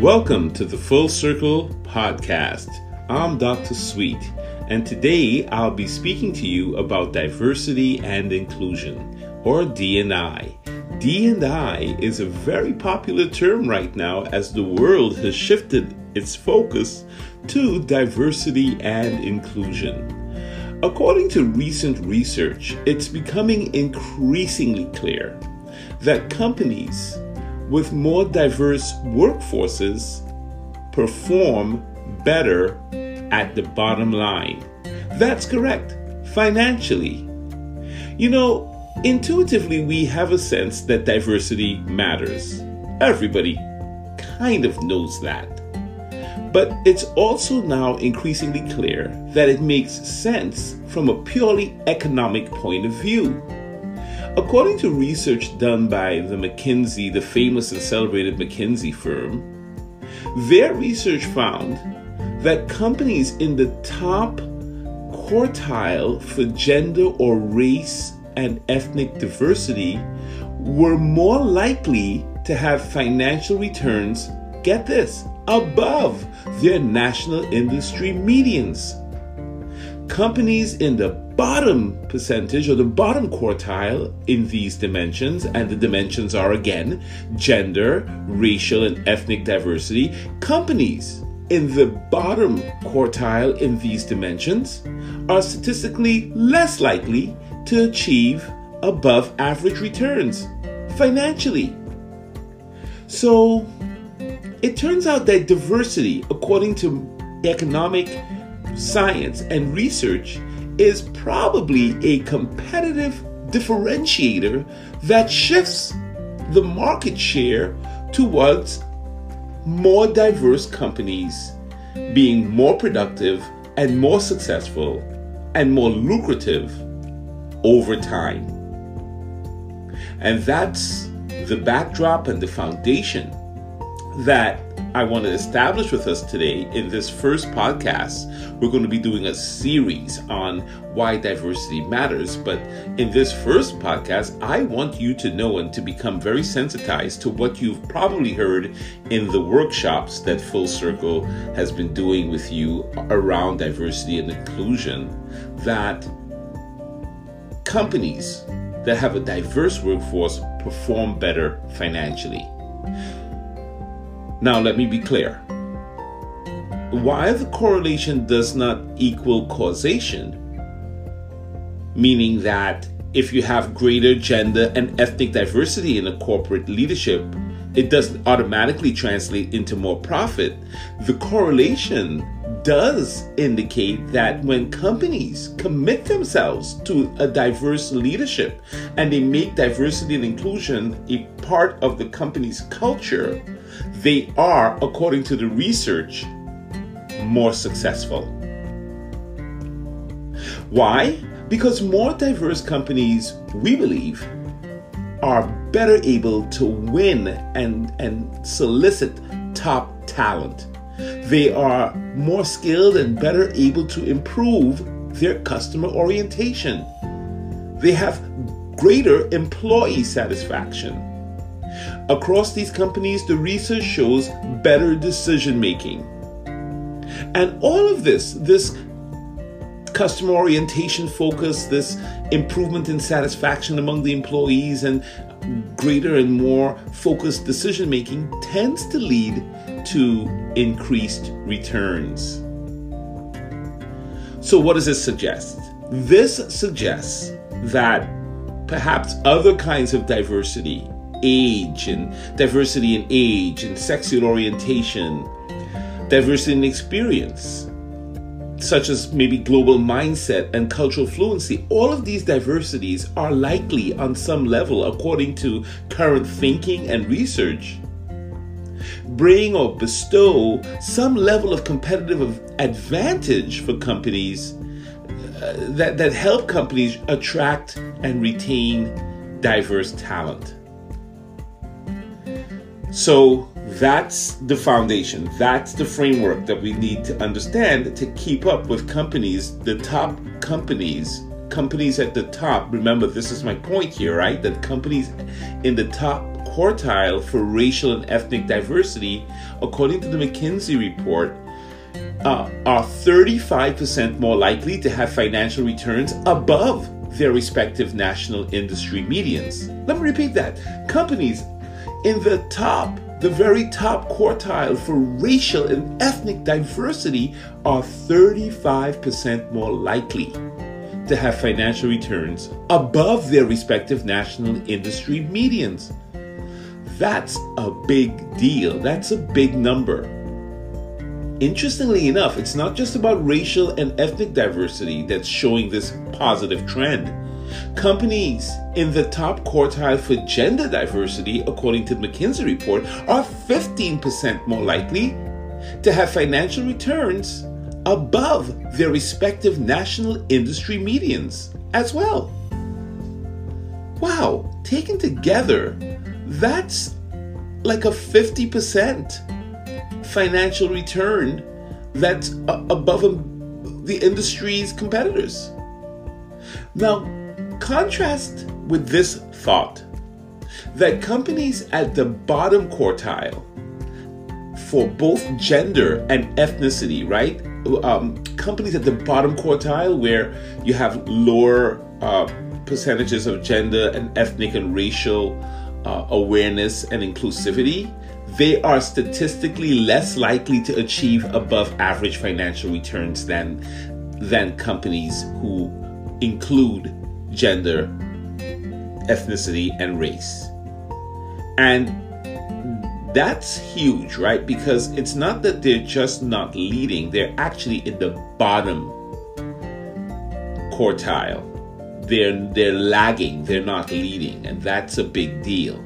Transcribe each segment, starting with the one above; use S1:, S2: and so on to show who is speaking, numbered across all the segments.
S1: Welcome to the Full Circle Podcast. I'm Dr. Suite, and today I'll be speaking to you about diversity and inclusion, or D&I. D&I is a very popular term right now as the world has shifted its focus to diversity and inclusion. According to recent research, it's becoming increasingly clear that companies with more diverse workforces perform better at the bottom line. That's correct, financially. You know, intuitively, we have a sense that diversity matters. Everybody kind of knows that. But it's also now increasingly clear that it makes sense from a purely economic point of view. According to research done by the McKinsey, the famous and celebrated McKinsey firm, their research found that companies in the top quartile for gender or race and ethnic diversity were more likely to have financial returns, get this, above their national industry medians. Companies in the bottom percentage or the bottom quartile in these dimensions, and the dimensions are again gender, racial, and ethnic diversity. Companies in the bottom quartile in these dimensions are statistically less likely to achieve above average returns financially. So it turns out that diversity, according to economic science and research, is probably a competitive differentiator that shifts the market share towards more diverse companies being more productive and more successful and more lucrative over time. And that's the backdrop and the foundation that I want to establish with us today in this first podcast. We're going to be doing a series on why diversity matters. But in this first podcast, I want you to know and to become very sensitized to what you've probably heard in the workshops that Full Circle has been doing with you around diversity and inclusion. That companies that have a diverse workforce perform better financially. Now, let me be clear. While the correlation does not equal causation, meaning that if you have greater gender and ethnic diversity in a corporate leadership, it doesn't automatically translate into more profit. The correlation does indicate that when companies commit themselves to a diverse leadership and they make diversity and inclusion a part of the company's culture, they are, according to the research, more successful. Why? Because more diverse companies, we believe, are better able to win and, and solicit top talent. They are more skilled and better able to improve their customer orientation. They have greater employee satisfaction. Across these companies, the research shows better decision making. And all of this, this customer orientation focus, this improvement in satisfaction among the employees, and greater and more focused decision making tends to lead to increased returns. So, what does this suggest? This suggests that perhaps other kinds of diversity, age and diversity in age and sexual orientation, diversity in experience, such as maybe global mindset and cultural fluency, all of these diversities are likely on some level, according to current thinking and research, bring or bestow some level of competitive advantage for companies uh, that, that help companies attract and retain diverse talent. So that's the foundation. That's the framework that we need to understand to keep up with companies, the top companies, companies at the top. Remember, this is my point here, right? That companies in the top quartile for racial and ethnic diversity, according to the McKinsey report, uh, are 35% more likely to have financial returns above their respective national industry medians. Let me repeat that. Companies in the top, the very top quartile for racial and ethnic diversity are 35% more likely to have financial returns above their respective national industry medians. That's a big deal. That's a big number. Interestingly enough, it's not just about racial and ethnic diversity that's showing this positive trend. Companies in the top quartile for gender diversity, according to the McKinsey report, are 15% more likely to have financial returns above their respective national industry medians as well. Wow, taken together, that's like a 50% financial return that's above um, the industry's competitors. Now, contrast with this thought that companies at the bottom quartile for both gender and ethnicity, right? Um, companies at the bottom quartile where you have lower uh, percentages of gender and ethnic and racial uh, awareness and inclusivity they are statistically less likely to achieve above average financial returns than than companies who include gender, ethnicity, and race. And that's huge, right? Because it's not that they're just not leading, they're actually in the bottom quartile. They're they're lagging, they're not leading, and that's a big deal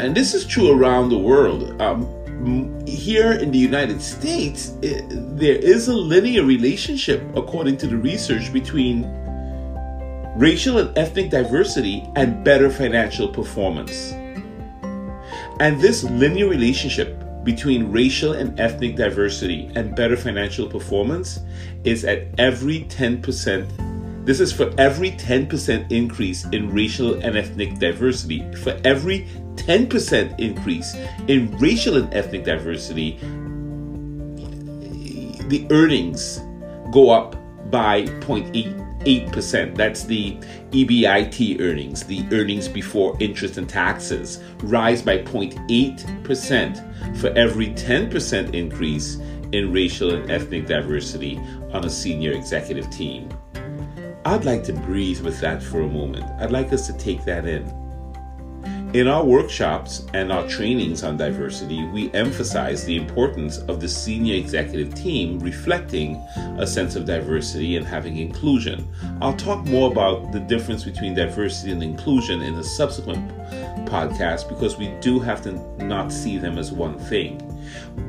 S1: and this is true around the world. Um, here in the United States, it, there is a linear relationship, according to the research, between racial and ethnic diversity and better financial performance. And this linear relationship between racial and ethnic diversity and better financial performance is at every 10% this is for every 10% increase in racial and ethnic diversity. For every 10% increase in racial and ethnic diversity, the earnings go up by 0.88%. That's the EBIT earnings, the earnings before interest and taxes, rise by 0.8% for every 10% increase in racial and ethnic diversity on a senior executive team. I'd like to breathe with that for a moment. I'd like us to take that in. In our workshops and our trainings on diversity, we emphasize the importance of the senior executive team reflecting a sense of diversity and having inclusion. I'll talk more about the difference between diversity and inclusion in a subsequent podcast because we do have to not see them as one thing.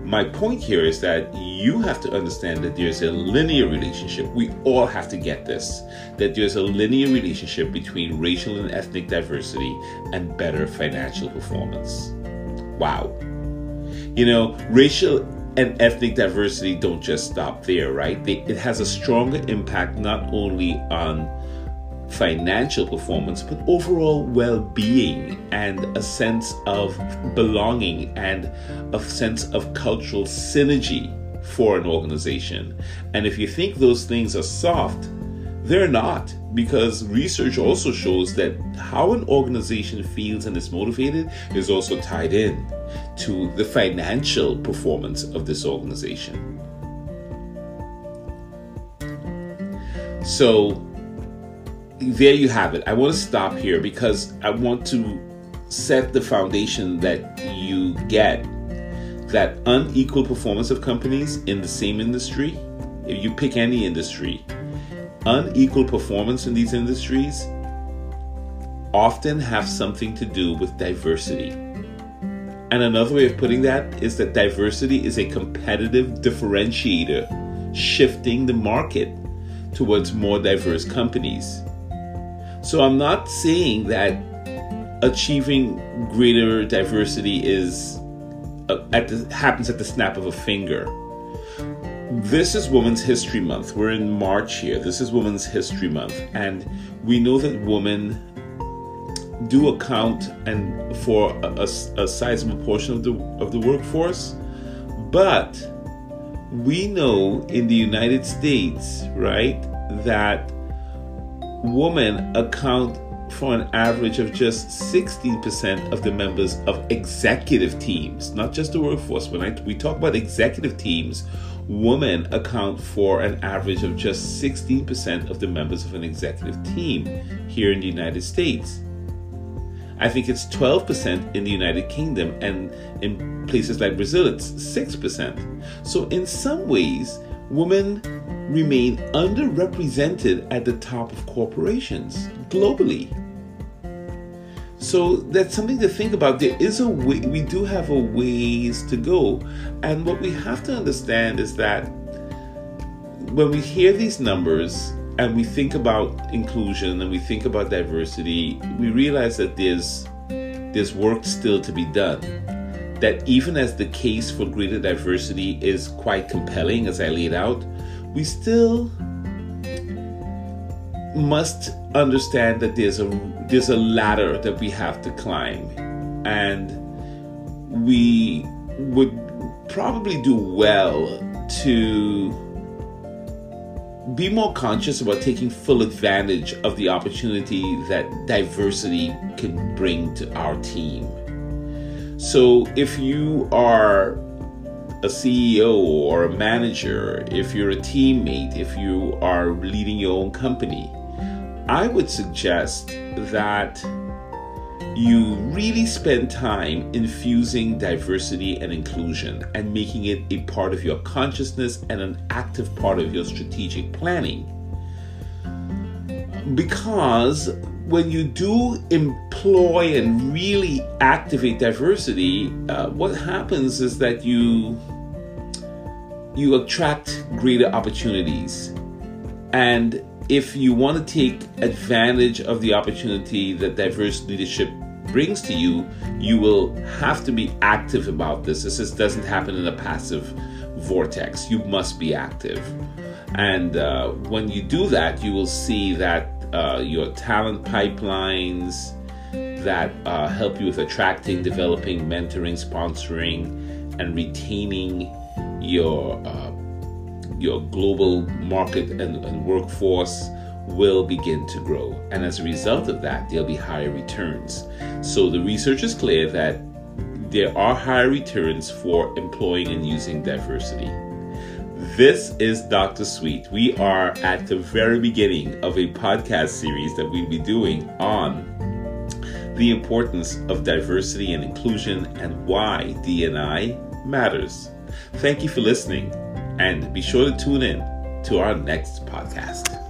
S1: My point here is that you have to understand that there's a linear relationship. We all have to get this that there's a linear relationship between racial and ethnic diversity and better financial performance. Wow. You know, racial and ethnic diversity don't just stop there, right? They, it has a stronger impact not only on financial performance, but overall well being and a sense of belonging and a sense of cultural synergy for an organization. And if you think those things are soft, they're not, because research also shows that how an organization feels and is motivated is also tied in to the financial performance of this organization. So, there you have it. I want to stop here because I want to set the foundation that you get that unequal performance of companies in the same industry, if you pick any industry, unequal performance in these industries often have something to do with diversity. And another way of putting that is that diversity is a competitive differentiator, shifting the market towards more diverse companies. So I'm not saying that achieving greater diversity is uh, at the, happens at the snap of a finger. This is Women's History Month. We're in March here. This is Women's History Month, and we know that women do account and for a, a, a sizable portion of the of the workforce, but we know in the United States, right, that women account for an average of just 16% of the members of executive teams, not just the workforce. When I, we talk about executive teams, women account for an average of just 16% of the members of an executive team here in the United States. I think it's 12% in the United Kingdom, and in places like Brazil, it's 6%. So, in some ways, women remain underrepresented at the top of corporations globally. So that's something to think about. There is a way, we do have a ways to go. And what we have to understand is that when we hear these numbers and we think about inclusion and we think about diversity, we realize that there's there's work still to be done. That even as the case for greater diversity is quite compelling, as I laid out, we still must understand that there's a there's a ladder that we have to climb and we would probably do well to be more conscious about taking full advantage of the opportunity that diversity can bring to our team. So if you are a CEO or a manager, if you're a teammate, if you are leading your own company, I would suggest that you really spend time infusing diversity and inclusion and making it a part of your consciousness and an active part of your strategic planning. Because when you do employ and really activate diversity, uh, what happens is that you you attract greater opportunities and if you want to take advantage of the opportunity that diverse leadership brings to you, you will have to be active about this. This just doesn't happen in a passive vortex. You must be active. And uh, when you do that, you will see that uh, your talent pipelines that uh, help you with attracting, developing, mentoring, sponsoring, and retaining your uh, your global market and, and workforce will begin to grow. And as a result of that, there'll be higher returns. So the research is clear that there are higher returns for employing and using diversity. This is Dr. Suite. We are at the very beginning of a podcast series that we'll be doing on the importance of diversity and inclusion and why D&I matters. Thank you for listening and be sure to tune in to our next podcast.